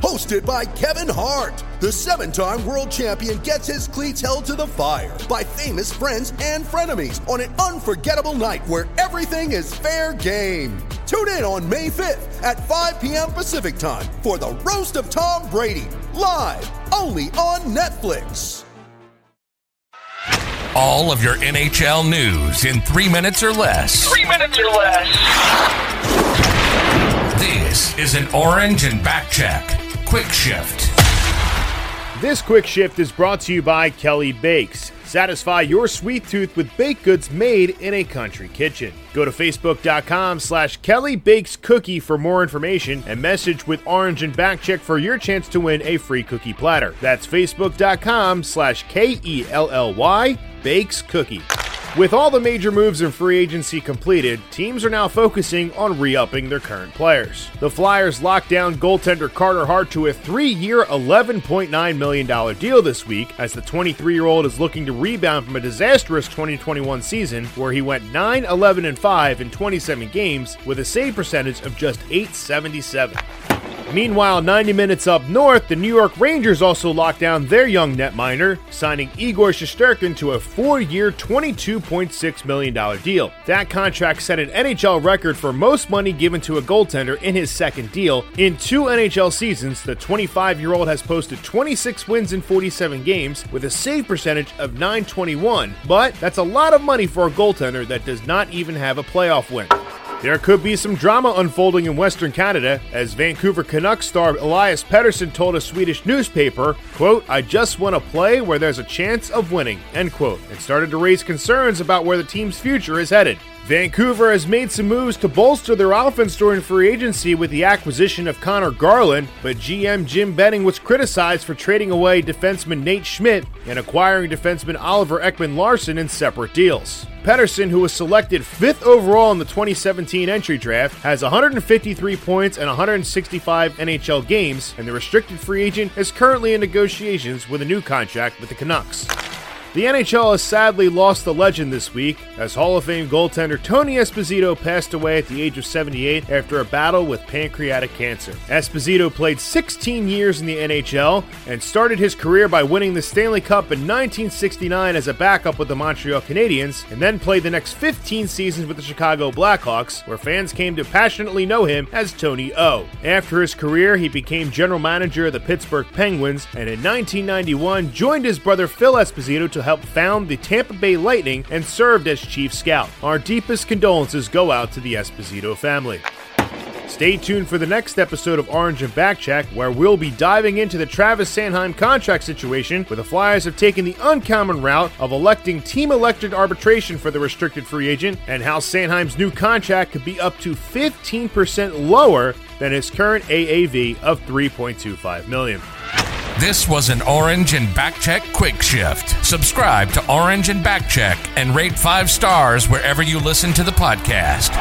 Hosted by Kevin Hart, the seven time world champion gets his cleats held to the fire by famous friends and frenemies on an unforgettable night where everything is fair game. Tune in on May 5th at 5 p.m. Pacific time for the Roast of Tom Brady, live only on Netflix. All of your NHL news in three minutes or less. Three minutes or less. This is an Orange and Backcheck. Quick Shift. This quick shift is brought to you by Kelly Bakes. Satisfy your sweet tooth with baked goods made in a country kitchen. Go to facebook.com slash Kelly Bakes Cookie for more information and message with Orange and Backcheck for your chance to win a free cookie platter. That's facebook.com slash K-E-L-L-Y Bakes Cookie. With all the major moves in free agency completed, teams are now focusing on re upping their current players. The Flyers locked down goaltender Carter Hart to a three year, $11.9 million deal this week, as the 23 year old is looking to rebound from a disastrous 2021 season where he went 9 11 and 5 in 27 games with a save percentage of just 877. Meanwhile, 90 minutes up north, the New York Rangers also locked down their young netminder, signing Igor Shesterkin to a four-year, $22.6 million deal. That contract set an NHL record for most money given to a goaltender in his second deal. In two NHL seasons, the 25-year-old has posted 26 wins in 47 games with a save percentage of 921, but that's a lot of money for a goaltender that does not even have a playoff win. There could be some drama unfolding in Western Canada as Vancouver Canucks star Elias Pettersson told a Swedish newspaper, quote, I just want to play where there's a chance of winning, end quote, and started to raise concerns about where the team's future is headed. Vancouver has made some moves to bolster their offense during free agency with the acquisition of Conor Garland, but GM Jim Benning was criticized for trading away defenseman Nate Schmidt and acquiring defenseman Oliver Ekman-Larsson in separate deals. Pettersson, who was selected fifth overall in the 2017 entry draft, has 153 points and 165 NHL games, and the restricted free agent is currently in negotiations with a new contract with the Canucks. The NHL has sadly lost a legend this week as Hall of Fame goaltender Tony Esposito passed away at the age of 78 after a battle with pancreatic cancer. Esposito played 16 years in the NHL and started his career by winning the Stanley Cup in 1969 as a backup with the Montreal Canadiens and then played the next 15 seasons with the Chicago Blackhawks where fans came to passionately know him as Tony O. After his career, he became general manager of the Pittsburgh Penguins and in 1991 joined his brother Phil Esposito to helped found the Tampa Bay Lightning and served as chief scout. Our deepest condolences go out to the Esposito family. Stay tuned for the next episode of Orange and Backcheck, where we'll be diving into the Travis Sanheim contract situation, where the Flyers have taken the uncommon route of electing team elected arbitration for the restricted free agent, and how Sanheim's new contract could be up to 15% lower than his current AAV of 3.25 million. This was an Orange and Backcheck Quick Shift. Subscribe to Orange and Backcheck and rate five stars wherever you listen to the podcast.